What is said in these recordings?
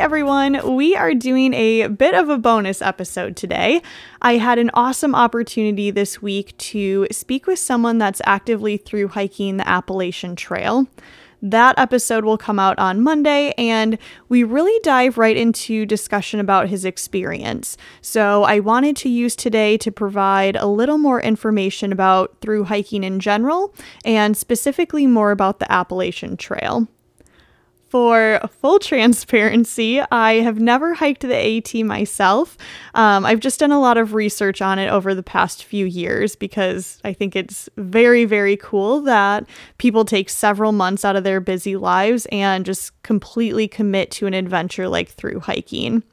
everyone. We are doing a bit of a bonus episode today. I had an awesome opportunity this week to speak with someone that's actively through hiking the Appalachian Trail. That episode will come out on Monday, and we really dive right into discussion about his experience. So, I wanted to use today to provide a little more information about through hiking in general, and specifically more about the Appalachian Trail. For full transparency, I have never hiked the AT myself. Um, I've just done a lot of research on it over the past few years because I think it's very, very cool that people take several months out of their busy lives and just completely commit to an adventure like through hiking.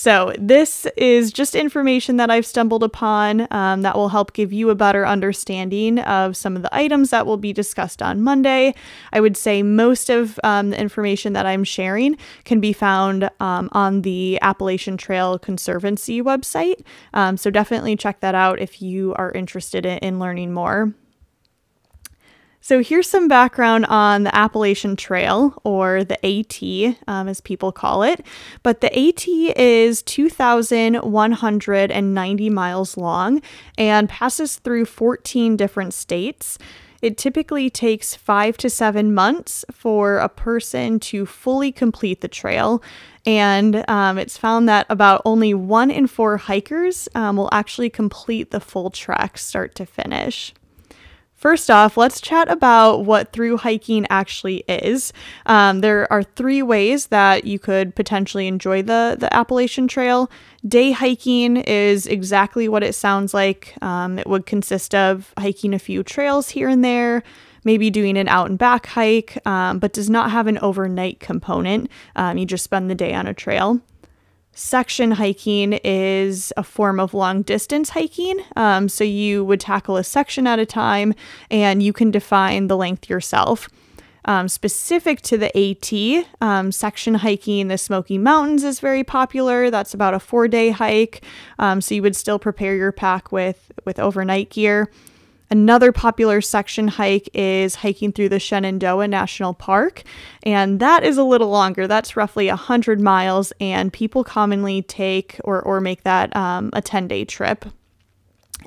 So, this is just information that I've stumbled upon um, that will help give you a better understanding of some of the items that will be discussed on Monday. I would say most of um, the information that I'm sharing can be found um, on the Appalachian Trail Conservancy website. Um, so, definitely check that out if you are interested in, in learning more. So, here's some background on the Appalachian Trail, or the AT, um, as people call it. But the AT is 2,190 miles long and passes through 14 different states. It typically takes five to seven months for a person to fully complete the trail. And um, it's found that about only one in four hikers um, will actually complete the full trek start to finish. First off, let's chat about what through hiking actually is. Um, there are three ways that you could potentially enjoy the, the Appalachian Trail. Day hiking is exactly what it sounds like. Um, it would consist of hiking a few trails here and there, maybe doing an out and back hike, um, but does not have an overnight component. Um, you just spend the day on a trail. Section hiking is a form of long distance hiking. Um, so you would tackle a section at a time and you can define the length yourself. Um, specific to the AT, um, section hiking the Smoky Mountains is very popular. That's about a four day hike. Um, so you would still prepare your pack with, with overnight gear. Another popular section hike is hiking through the Shenandoah National Park, and that is a little longer. That's roughly 100 miles, and people commonly take or, or make that um, a 10 day trip.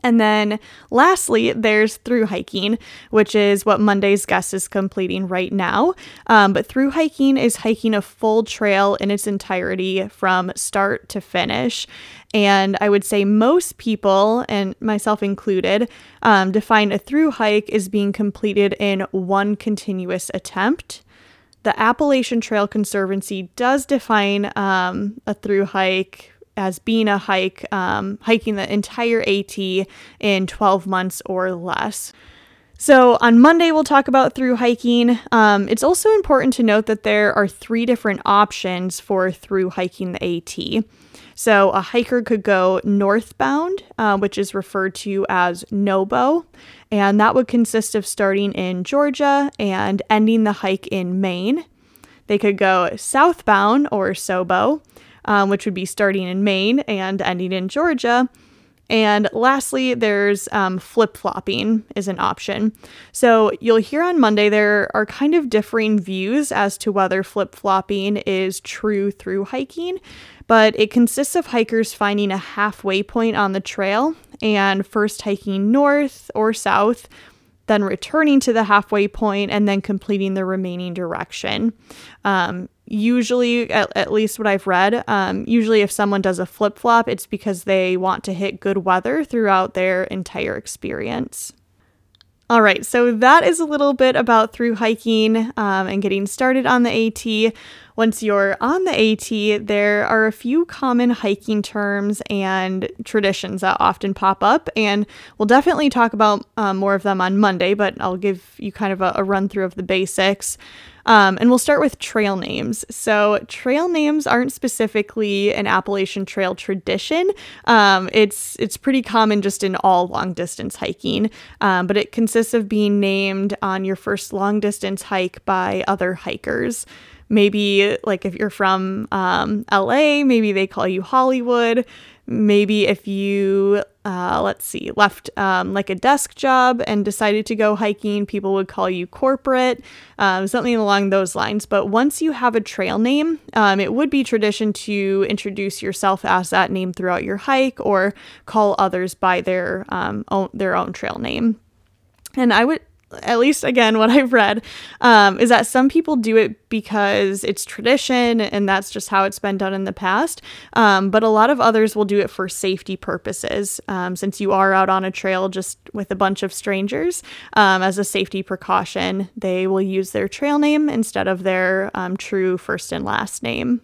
And then lastly, there's through hiking, which is what Monday's guest is completing right now. Um, but through hiking is hiking a full trail in its entirety from start to finish. And I would say most people, and myself included, um, define a through hike as being completed in one continuous attempt. The Appalachian Trail Conservancy does define um, a through hike as being a hike, um, hiking the entire AT in 12 months or less. So, on Monday, we'll talk about through hiking. Um, it's also important to note that there are three different options for through hiking the AT. So, a hiker could go northbound, uh, which is referred to as NOBO, and that would consist of starting in Georgia and ending the hike in Maine. They could go southbound or SOBO, um, which would be starting in Maine and ending in Georgia. And lastly, there's um, flip flopping is an option. So you'll hear on Monday there are kind of differing views as to whether flip flopping is true through hiking, but it consists of hikers finding a halfway point on the trail and first hiking north or south then returning to the halfway point and then completing the remaining direction. Um, usually, at, at, least what I've read, um, usually if someone does a flip flop, it's because they want to hit good weather throughout their entire experience. All right, so that is a little bit about through hiking um, and getting started on the AT. Once you're on the AT, there are a few common hiking terms and traditions that often pop up, and we'll definitely talk about um, more of them on Monday, but I'll give you kind of a, a run through of the basics. Um, and we'll start with trail names. So, trail names aren't specifically an Appalachian Trail tradition. Um, it's it's pretty common just in all long distance hiking, um, but it consists of being named on your first long distance hike by other hikers. maybe like if you're from um, LA, maybe they call you Hollywood maybe if you uh, let's see left um, like a desk job and decided to go hiking people would call you corporate um, something along those lines. But once you have a trail name um, it would be tradition to introduce yourself as that name throughout your hike or call others by their um, own their own trail name. And I would at least again, what I've read, um, is that some people do it because it's tradition and that's just how it's been done in the past. Um, but a lot of others will do it for safety purposes. Um, since you are out on a trail just with a bunch of strangers, um, as a safety precaution, they will use their trail name instead of their um, true first and last name.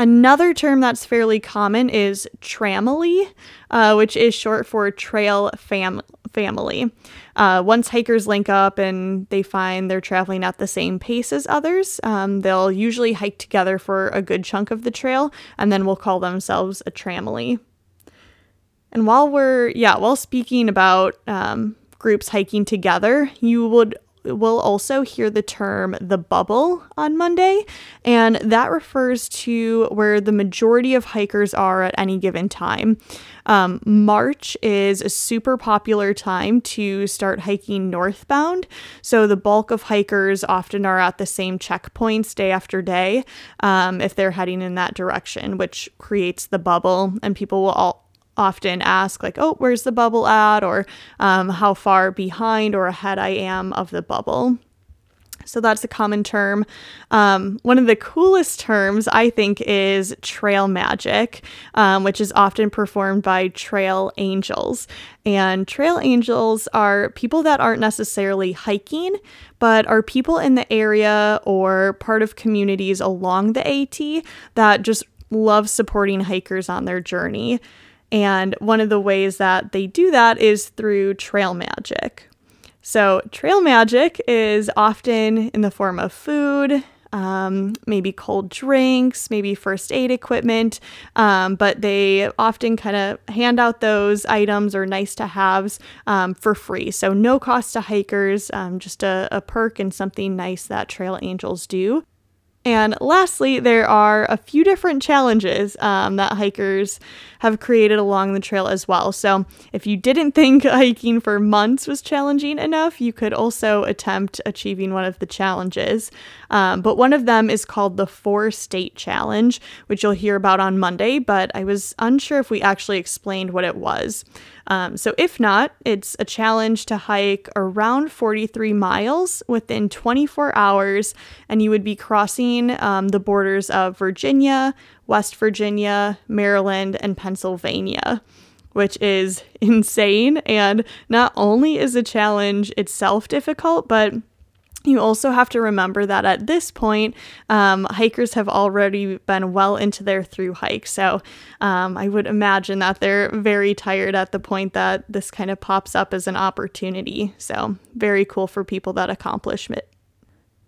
Another term that's fairly common is tramily, uh, which is short for trail fam- family. Uh, once hikers link up and they find they're traveling at the same pace as others, um, they'll usually hike together for a good chunk of the trail and then will call themselves a tramily. And while we're, yeah, while speaking about um, groups hiking together, you would will also hear the term the bubble on Monday, and that refers to where the majority of hikers are at any given time. Um, March is a super popular time to start hiking northbound, so the bulk of hikers often are at the same checkpoints day after day um, if they're heading in that direction, which creates the bubble, and people will all often ask, like, oh, where's the bubble at? Or um, how far behind or ahead I am of the bubble. So that's a common term. Um, one of the coolest terms, I think, is trail magic, um, which is often performed by trail angels. And trail angels are people that aren't necessarily hiking, but are people in the area or part of communities along the AT that just love supporting hikers on their journey. And one of the ways that they do that is through trail magic. So, trail magic is often in the form of food, um, maybe cold drinks, maybe first aid equipment, um, but they often kind of hand out those items or nice to haves um, for free. So, no cost to hikers, um, just a, a perk and something nice that Trail Angels do. And lastly, there are a few different challenges um, that hikers have created along the trail as well. So, if you didn't think hiking for months was challenging enough, you could also attempt achieving one of the challenges. Um, but one of them is called the Four State Challenge, which you'll hear about on Monday, but I was unsure if we actually explained what it was. Um, so, if not, it's a challenge to hike around 43 miles within 24 hours, and you would be crossing um, the borders of Virginia, West Virginia, Maryland, and Pennsylvania which is insane. And not only is the challenge itself difficult, but you also have to remember that at this point, um, hikers have already been well into their through hike. So um, I would imagine that they're very tired at the point that this kind of pops up as an opportunity. So very cool for people that accomplish it.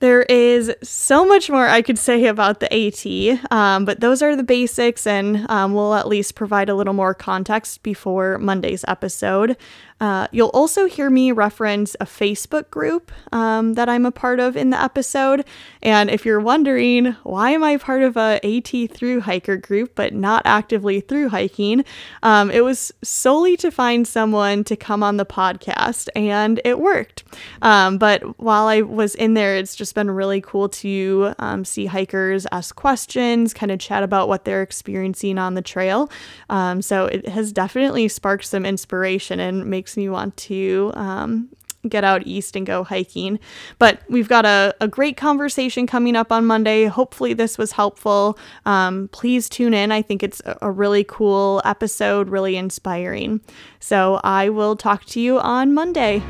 There is so much more I could say about the AT, um, but those are the basics, and um, we'll at least provide a little more context before Monday's episode. Uh, you'll also hear me reference a Facebook group um, that I'm a part of in the episode. And if you're wondering, why am I part of a AT through hiker group but not actively through hiking? Um, it was solely to find someone to come on the podcast, and it worked. Um, but while I was in there, it's just been really cool to um, see hikers ask questions, kind of chat about what they're experiencing on the trail. Um, so it has definitely sparked some inspiration and makes makes me want to um, get out east and go hiking. But we've got a, a great conversation coming up on Monday. Hopefully, this was helpful. Um, please tune in. I think it's a really cool episode, really inspiring. So I will talk to you on Monday.